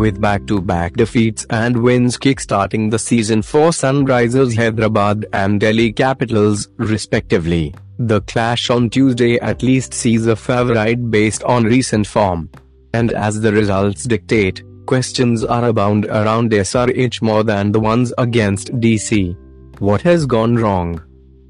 with back-to-back defeats and wins kick-starting the season for Sunrisers Hyderabad and Delhi Capitals, respectively. The clash on Tuesday at least sees a favorite based on recent form. And as the results dictate, questions are abound around SRH more than the ones against DC. What has gone wrong?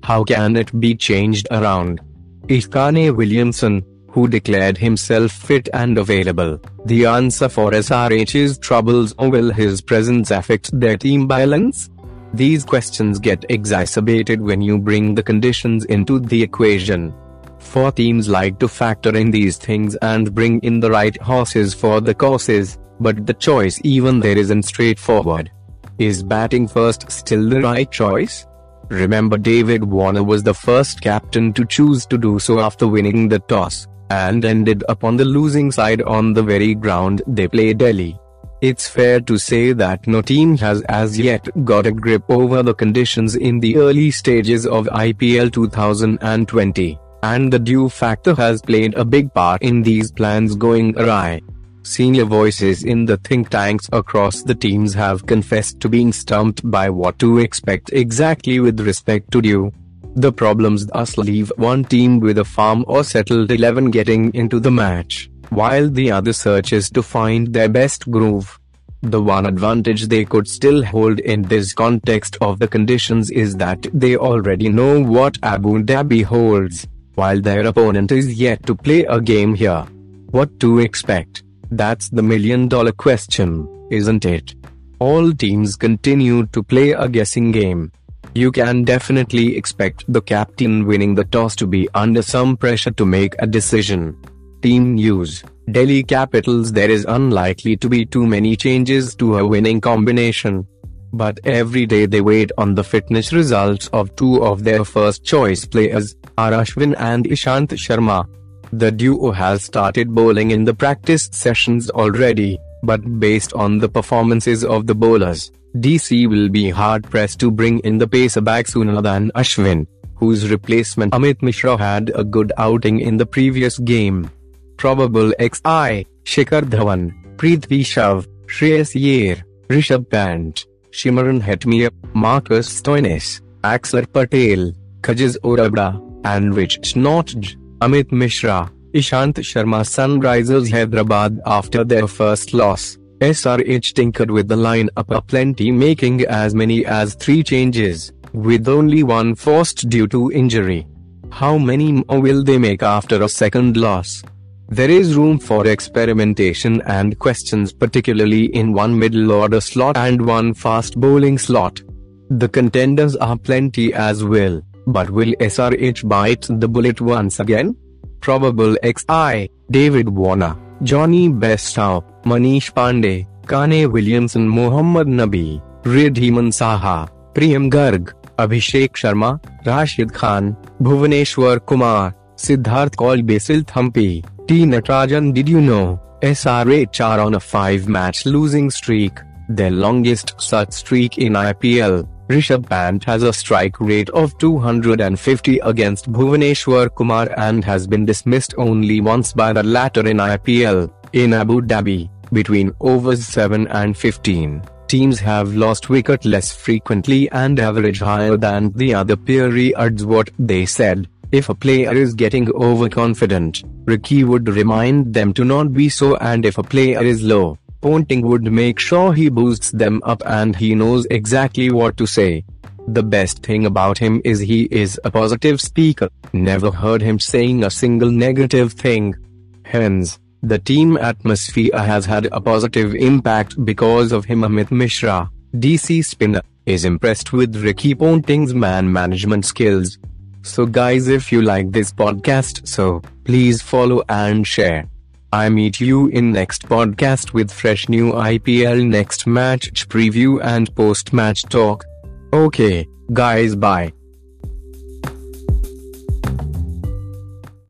How can it be changed around? Is Kane Williamson, who declared himself fit and available, the answer for SRH's troubles or will his presence affect their team balance? These questions get exacerbated when you bring the conditions into the equation. For teams like to factor in these things and bring in the right horses for the courses, but the choice even there isn't straightforward. Is batting first still the right choice? Remember David Warner was the first captain to choose to do so after winning the toss, and ended up on the losing side on the very ground they play Delhi. It's fair to say that no team has as yet got a grip over the conditions in the early stages of IPL 2020, and the dew factor has played a big part in these plans going awry. Senior voices in the think tanks across the teams have confessed to being stumped by what to expect exactly with respect to dew. The problems thus leave one team with a farm or settled 11 getting into the match, while the other searches to find their best groove. The one advantage they could still hold in this context of the conditions is that they already know what Abu Dhabi holds, while their opponent is yet to play a game here. What to expect? That's the million dollar question, isn't it? All teams continue to play a guessing game. You can definitely expect the captain winning the toss to be under some pressure to make a decision. Team news Delhi Capitals There is unlikely to be too many changes to a winning combination. But every day they wait on the fitness results of two of their first choice players, R. Ashwin and Ishant Sharma. The duo has started bowling in the practice sessions already, but based on the performances of the bowlers, DC will be hard pressed to bring in the pacer back sooner than Ashwin, whose replacement Amit Mishra had a good outing in the previous game. Probable XI, Shikhar Dhawan, Prithvi Shaw, Shreyas Iyer, Rishabh Pant, Shimron Hetmyer, Marcus Stoinis, Axar Patel, Kagiso Rabada, and Rich Nortje. Amit Mishra, Ishant Sharma Sunrisers Hyderabad after their first loss. SRH tinkered with the lineup aplenty making as many as three changes, with only one forced due to injury. How many more will they make after a second loss? There is room for experimentation and questions particularly in one middle order slot and one fast bowling slot. The contenders are plenty as well. But will SRH bite the bullet once again? Probable X I David wanna Jonny Bairstow Manish Pandey Kane Williamson Mohammad Nabi Wriddhiman Saha Priyam Garg Abhishek Sharma Rashid Khan Bhuvneshwar Kumar Siddarth Kaul Basil Thampi T Natarajan did you know S R H चार on five match losing streak the longest such streak in I P L Rishabh Pant has a strike rate of 250 against Bhuvaneshwar Kumar and has been dismissed only once by the latter in IPL, in Abu Dhabi, between overs 7 and 15. Teams have lost wicket less frequently and average higher than the other periods what they said. If a player is getting overconfident, Ricky would remind them to not be so and if a player is low, Ponting would make sure he boosts them up and he knows exactly what to say. The best thing about him is he is a positive speaker, never heard him saying a single negative thing. Hence, the team atmosphere has had a positive impact because of him. Amit Mishra, DC spinner, is impressed with Ricky Ponting's man management skills. So guys if you like this podcast so, please follow and share. I meet you in next podcast with fresh new IPL next match preview and post match talk. Okay, guys bye.